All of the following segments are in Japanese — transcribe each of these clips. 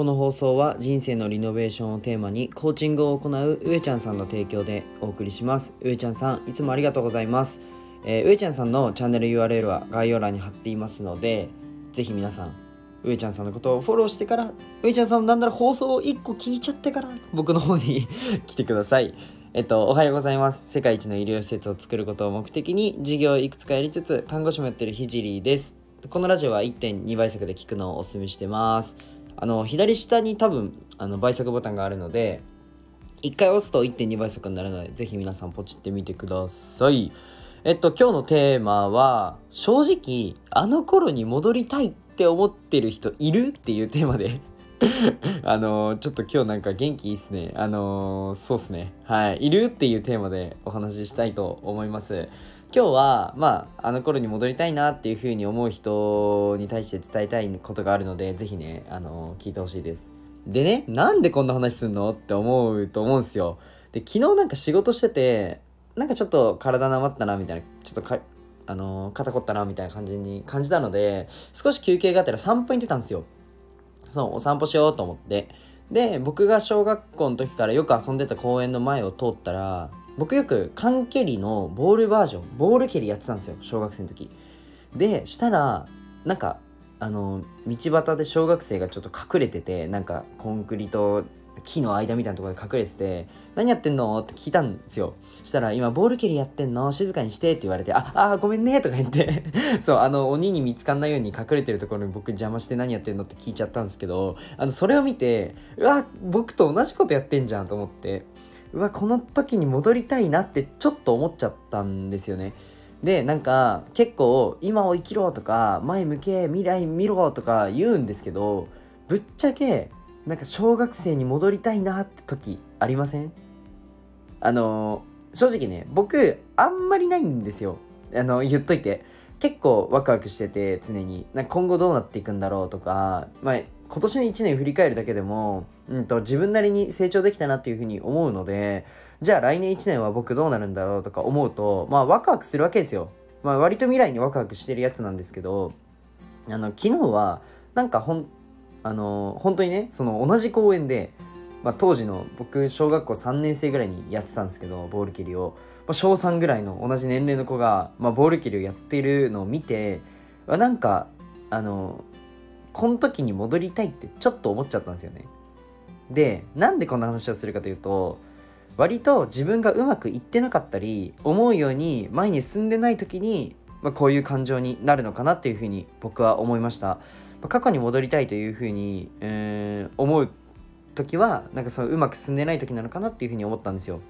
この放送は人生のリノベーションをテーマにコーチングを行う上ちゃんさんの提供でお送りします上ちゃんさんいつもありがとうございます、えー、上ちゃんさんのチャンネル URL は概要欄に貼っていますのでぜひ皆さん上ちゃんさんのことをフォローしてから上ちゃんさんなんなら放送を1個聞いちゃってから僕の方に来てくださいえっと、おはようございます。世界一の医療施設を作ることを目的に事業をいくつかやりつつ看護師もやってるひじりです。このラジオは1.2倍速で聞くのをお勧めしてます。あの、左下に多分あの倍速ボタンがあるので、1回押すと1.2倍速になるので、ぜひ皆さんポチってみてください。えっと、今日のテーマは、正直、あの頃に戻りたいって思ってる人いる？っていうテーマで あのー、ちょっと今日なんか元気いいっすね。あのー、そうっすね。はい。いるっていうテーマでお話ししたいと思います。今日は、まあ、あの頃に戻りたいなっていうふうに思う人に対して伝えたいことがあるので、ぜひね、あのー、聞いてほしいです。でね、なんでこんな話すんのって思うと思うんすよ。で、昨日なんか仕事してて、なんかちょっと体なまったなみたいな、ちょっと、あの肩凝ったなみたいな感じに感じたので、少し休憩があったら散歩に出たんですよ。そう、お散歩しようと思って。で、僕が小学校の時からよく遊んでた公園の前を通ったら、僕よく缶蹴りのボールバージョン、ボール蹴りやってたんですよ、小学生の時。で、したら、なんか、あの、道端で小学生がちょっと隠れてて、なんかコンクリート木の間みたいなところで隠れてて、何やってんの？って聞いたんですよ。したら、今、ボール蹴りやってんの静かにしてって言われて、あ、あ、ごめんねとか言って そう、あの、鬼に見つかんないように隠れてるところに僕邪魔して何やってんの？って聞いちゃったんですけど、あの、それを見て、うわ、僕と同じことやってんじゃんと思って、うわ、この時に戻りたいなってちょっと思っちゃったんですよね。でなんか結構今を生きろとか前向け未来見ろとか言うんですけどぶっちゃけなんか小学生に戻りたいなって時ありません？あの正直ね僕あんまりないんですよ。あの言っといて。結構ワクワクしてて常に。なんか今後どうなっていくんだろうとか、まあ、今年の1年振り返るだけでも、うんと、自分なりに成長できたなっていうふうに思うのでじゃあ来年1年は僕どうなるんだろうとか思うとまあワクワクするわけですよ、まあ、割と未来にワクワクしてるやつなんですけどあの昨日はなんかほんあの本当にねその同じ公園で、まあ、当時の僕小学校3年生ぐらいにやってたんですけどボール蹴りを、まあ、小3ぐらいの同じ年齢の子が、まあ、ボール蹴りをやっているのを見てなんかあのこの時に戻りたいってちょっと思っちゃったんですよね。でなんでこんな話をするかというと割と自分がうまくいってなかったり思うように前に進んでない時に、まあ、こういう感情になるのかなっていうふうに僕は思いました。過去に戻りたいというふうに、えー、思う時はなんかそううまく進んでない時なのかなっていうふうに思ったんですよ。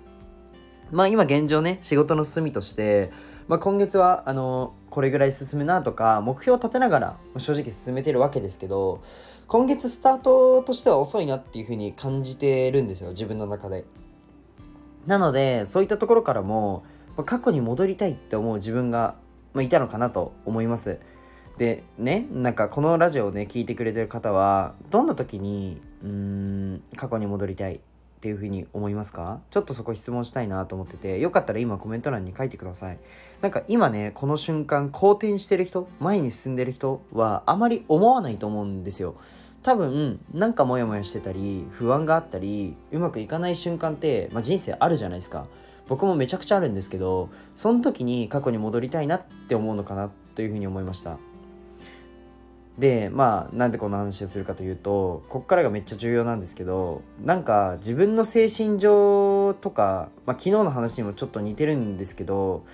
まあ今現状ね仕事の進みとして、まあ、今月はあのこれぐらい進むなとか目標を立てながら正直進めてるわけですけど今月スタートとしては遅いなっていうふうに感じてるんですよ自分の中で。なのでそういったところからも過去に戻りたいって思う自分が、まあ、いたのかなと思います。でねなんかこのラジオをね聞いてくれてる方はどんな時にうーん過去に戻りたいっていうふうに思いますか？ちょっとそこ質問したいなと思っててよかったら今コメント欄に書いてください。なんか今ねこの瞬間好転してる人前に進んでる人はあまり思わないと思うんですよ。多分なんかモヤモヤしてたり不安があったりうまくいかない瞬間って、まあ、人生あるじゃないですか。僕もめちゃくちゃあるんですけどその時に過去に戻りたいなって思うのかなというふうに思いました。でまあなんでこの話をするかというとこっからがめっちゃ重要なんですけどなんか自分の精神上とか、まあ、昨日の話にもちょっと似てるんですけど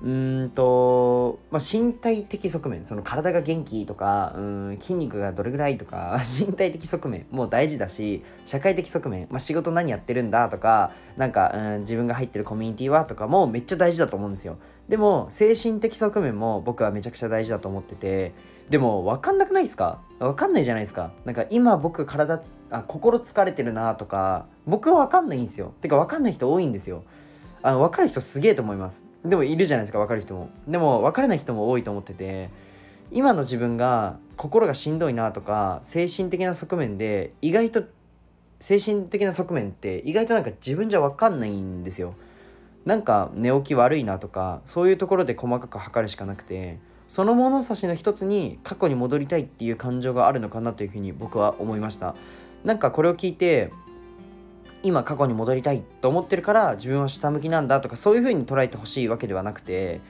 うんと、まあ、身体的側面その体が元気とかうん筋肉がどれぐらいとか 身体的側面も大事だし社会的側面、まあ、仕事何やってるんだとかなんかうん自分が入ってるコミュニティはとかもめっちゃ大事だと思うんですよ。でも精神的側面も僕はめちゃくちゃ大事だと思っててでも分かんなくないですか？分かんないじゃないですか？なんか今僕体あ心疲れてるなとか僕は分かんないんですよ。てか分かんない人多いんですよ。あの分かる人すげえと思います。でもいるじゃないですか分かる人も。でも分からない人も多いと思ってて今の自分が心がしんどいなとか精神的な側面で意外と精神的な側面って意外となんか自分じゃ分かんないんですよ。なんか寝起き悪いなとかそういうところで細かく測るしかなくてその物差しの一つに過去に戻りたいっていう感情があるのかなというふうに僕は思いました。なんかこれを聞いて今過去に戻りたいと思ってるから自分は下向きなんだとかそういうふうに捉えてほしいわけではなくて、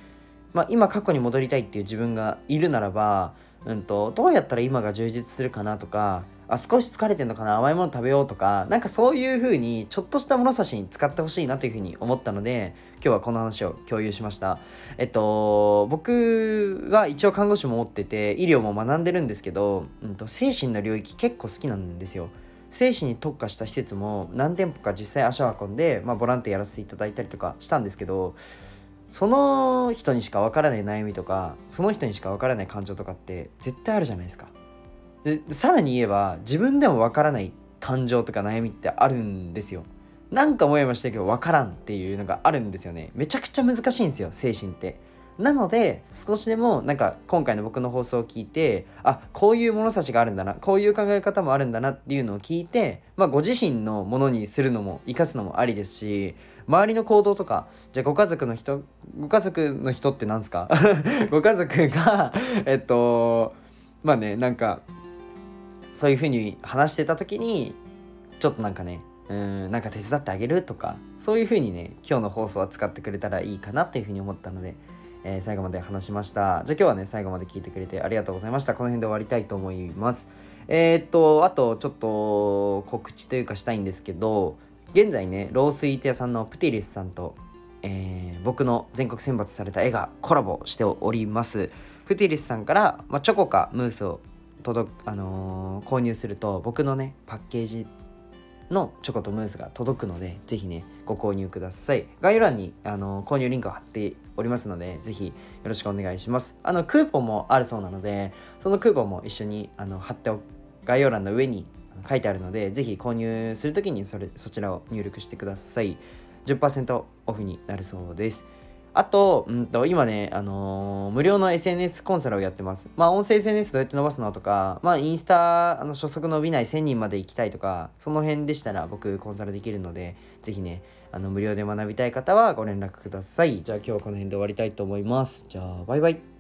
まあ、今過去に戻りたいっていう自分がいるならば、うんと、どうやったら今が充実するかなとかあ少し疲れてんのかな甘いもの食べようとかなんかそういう風にちょっとした物差しに使ってほしいなという風に思ったので今日はこの話を共有しました。えっと僕は一応看護師も持ってて医療も学んでるんですけど、うんと、精神の領域結構好きなんですよ。精神に特化した施設も何店舗か実際足を運んで、まあ、ボランティアやらせていただいたりとかしたんですけどその人にしかわからない悩みとかその人にしかわからない感情とかって絶対あるじゃないですか。でさらに言えば自分でもわからない感情とか悩みってあるんですよ。なんかもやもやしたけどわからんっていうのがあるんですよね。めちゃくちゃ難しいんですよ精神って。なので少しでもなんか今回の僕の放送を聞いてあこういう物差しがあるんだなこういう考え方もあるんだなっていうのを聞いて、まあ、ご自身のものにするのも生かすのもありですし周りの行動とかじゃあご家族の人ご家族の人って何すか？ご家族がえっとまあねなんかそういうふうに話してた時にちょっとなんかねうんなんか手伝ってあげるとかそういうふうにね今日の放送は使ってくれたらいいかなっていうふうに思ったのでえー、最後まで話しました。じゃあ今日はね、最後まで聞いてくれてありがとうございました。この辺で終わりたいと思います。えー、っと、あとちょっと告知というかしたいんですけど、現在ね、ロースイーツ屋さんのプティリスさんと、えー、僕の全国選抜された絵がコラボしております。プティリスさんから、まあ、チョコかムースを届あのー、購入すると僕のねパッケージのチョコとムースが届くので、ぜひね、ご購入ください。概要欄にあの購入リンクを貼っておりますので、ぜひよろしくお願いします。あの、クーポンもあるそうなので、そのクーポンも一緒にあの貼ってお概要欄の上に書いてあるので、ぜひ購入するときにそれそちらを入力してください。10%オフになるそうです。あと、うんと、今ね、あのー、無料の SNS コンサルをやってます。まあ、音声 SNS どうやって伸ばすのとか、まあ、インスタ、あの、初速伸びない1000人まで行きたいとか、その辺でしたら僕コンサルできるので、ぜひね、あの、無料で学びたい方はご連絡ください。じゃあ今日はこの辺で終わりたいと思います。じゃあ、バイバイ。